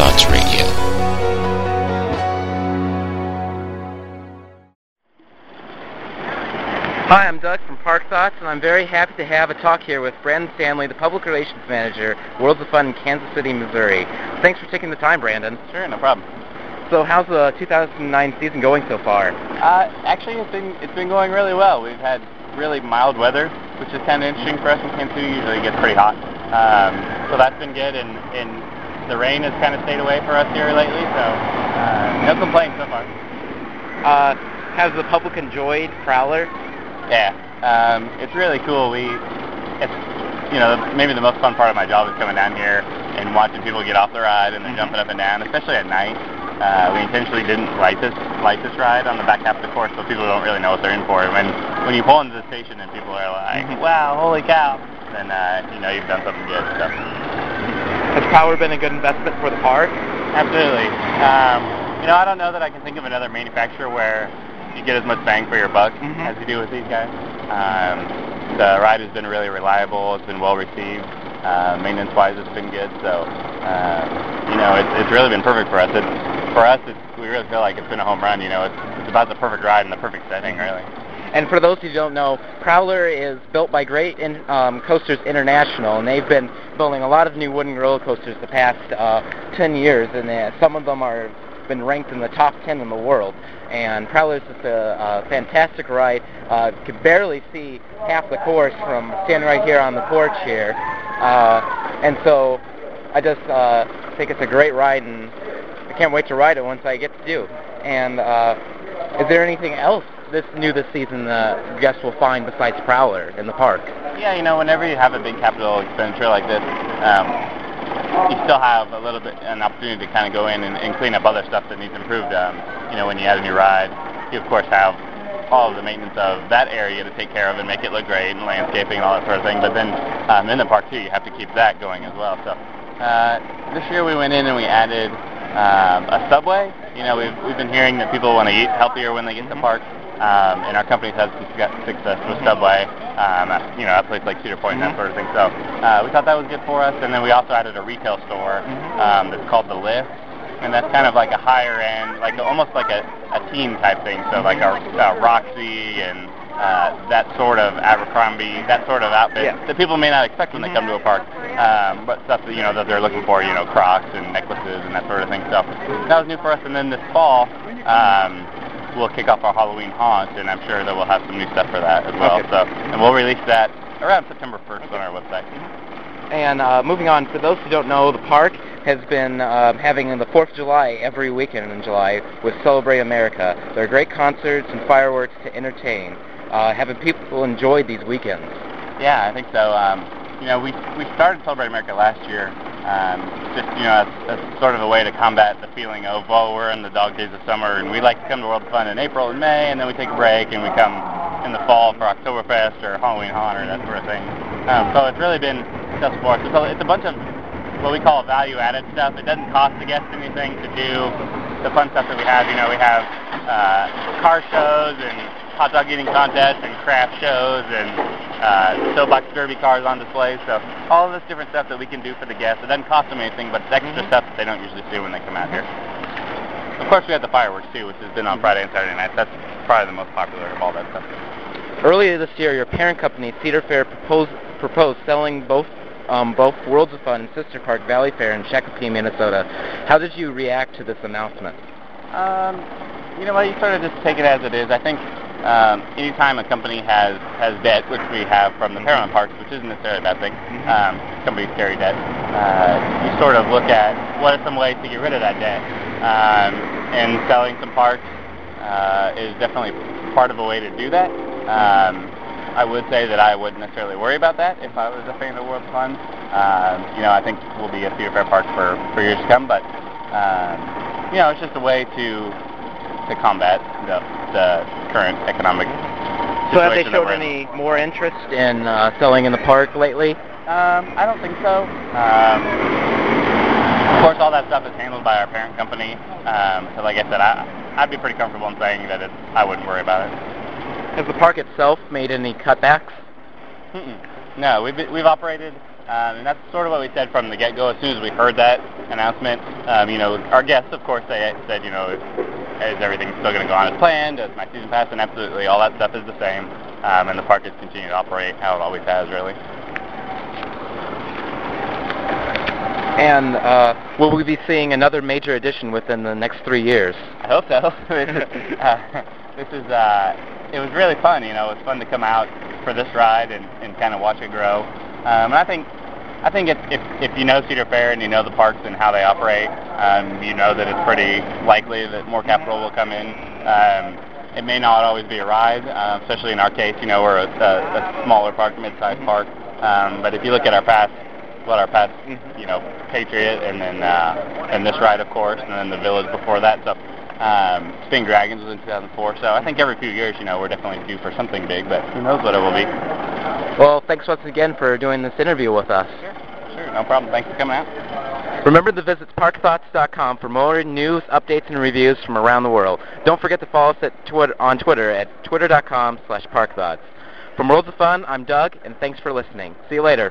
Thoughts Radio. Hi, I'm Doug from Park Thoughts, and I'm very happy to have a talk here with Brandon Stanley, the Public Relations Manager, Worlds of Fun in Kansas City, Missouri. Thanks for taking the time, Brandon. Sure, no problem. So how's the 2009 season going so far? Uh, actually, it's been it's been going really well. We've had really mild weather, which is kind of interesting for us in Kansas City. Usually it gets pretty hot, um, so that's been good. And, and the rain has kind of stayed away for us here lately, so uh, no complaints so far. Uh, has the public enjoyed Prowler? Yeah, um, it's really cool. We, it's, you know, maybe the most fun part of my job is coming down here and watching people get off the ride and they're jumping up and down, especially at night. Uh, we intentionally didn't light this light this ride on the back half of the course, so people don't really know what they're in for. When when you pull into the station and people are like, "Wow, holy cow!" then uh, you know you've done something good. So. Has Prowler been a good investment for the park? Absolutely. Um, you know, I don't know that I can think of another manufacturer where you get as much bang for your buck Mhm. as you do with these guys. Um, the ride has been really reliable. It's been well received. Uh, maintenance-wise, it's been good. So, um, you know, it's, it's really been perfect for us. It, for us, it's, we really feel like it's been a home run. You know, it's, it's about the perfect ride and the perfect setting, really. And for those who don't know, Prowler is built by Great in, um, Coasters International, and they've been building a lot of new wooden roller coasters the past uh, 10 years, and uh, some of them are been ranked in the top 10 in the world. And Prowler is just a, a fantastic ride. Uh, could barely see half the course from standing right here on the porch here. Uh, and so I just uh, think it's a great ride, and I can't wait to ride it once I get to do. And uh, is there anything else this new this season uh, guests will find besides Prowler in the park? Yeah, you know, whenever you have a big capital expenditure like this, um, you still have a little bit an opportunity to kind of go in and, and clean up other stuff that needs improved. Um, you know, when you add a new ride, you of course have all of the maintenance of that area to take care of and make it look great and landscaping and all that sort of thing. But then um, in the park too, you have to keep that going as well. So uh, this year we went in and we added um, a subway. You know, we've we've been hearing that people want to eat healthier when they get to the park. Um, and our company's had some success with Subway, um, at, you know, at places like Cedar Point and that sort of thing. So uh, we thought that was good for us. And then we also added a retail store um, that's called The Lift, and that's kind of like a higher end, like almost like a, a team type thing. So like a, a Roxy and uh, that sort of Abercrombie, that sort of outfit Yeah. that people may not expect when they come to a park, um, but stuff that you know that they're looking for, you know, Crocs and necklaces and that sort of thing. So that was new for us. And then this fall. Um, we'll kick off our Halloween haunt, and I'm sure that we'll have some new stuff for that as well. Okay. So, and we'll release that around September 1st on our website. And uh, moving on, for those who don't know, the park has been um, having the 4th of July every weekend in July with Celebrate America. There are great concerts and fireworks to entertain. Uh, having people enjoy these weekends? Yeah, I think so. Um, you know, we we started Celebrate America last year, um, just you know, as, as sort of a way to combat the feeling of well, we're in the dog days of summer, and we like to come to World of Fun in April and May, and then we take a break and we come in the fall for Oktoberfest or Halloween Haunt or that sort of thing. Um, so it's really been successful for us. It's a, it's a bunch of what we call value-added stuff. It doesn't cost the guests anything to do the fun stuff that we have. You know, we have uh, car shows and hot dog eating contests and craft shows and uh, soapbox derby cars on display. So all of this different stuff that we can do for the guests. It doesn't cost them anything, but it's extra stuff that they don't usually see when they come out here. Of course, we have the fireworks too, which has been on Friday and Saturday nights. That's probably the most popular of all that stuff. Earlier this year, your parent company, Cedar Fair, proposed, proposed selling both um, both Worlds of Fun and Sister Park Valleyfair in Shakopee, Minnesota. How did you react to this announcement? Um, you know what? You sort of just take it as it is. I think um, anytime a company has has debt, which we have from the Paramount Parks, which isn't necessarily a bad thing, um, companies carry debt. Uh, you sort of look at what are some ways to get rid of that debt, um, and selling some parks uh, is definitely part of a way to do that. Um, I would say that I wouldn't necessarily worry about that if I was a fan of World Fun. Um, you know, I think we'll be a Cedar Fair Park for, for years to come, but um, you know, it's just a way to to combat the the current economic. So have they showed any more interest in uh, selling in the park lately? Um, I don't think so. Um, of course, all that stuff is handled by our parent company. Um, so, like I said, I, I'd be pretty comfortable in saying that it's, I wouldn't worry about it. Has the park itself made any cutbacks? Mm-mm. No, we've we've operated Um, and that's sort of what we said from the get-go. As soon as we heard that announcement, um, you know, our guests, of course, they said, you know, is, is everything still going to go on as planned? Does my season pass? And absolutely, all that stuff is the same. Um, and the park is continuing to operate how it always has, really. And uh, will we be seeing another major addition within the next three years? I hope so. uh, this is uh, it was really fun. You know, it was fun to come out for this ride and, and kind of watch it grow. Um, and I think I think if, if if you know Cedar Fair and you know the parks and how they operate, um, you know that it's pretty likely that more capital will come in. Um, it may not always be a ride, uh, especially in our case. You know, we're a, a, a smaller park, mid-sized park. Um, but if you look at our past what our past, you know, Patriot, and then uh, and this ride, of course, and then the Village before that. So um, Spinning Dragons was in 2004. So I think every few years, you know, we're definitely due for something big, but who knows what it will be. Well, thanks once again for doing this interview with us. Sure, sure, no problem. Thanks for coming out. Remember to visit parkthoughts.com for more news, updates, and reviews from around the world. Don't forget to follow us at Twitter, on Twitter at twitter.com slash parkthoughts. From Worlds of Fun, I'm Doug, and thanks for listening. See you later.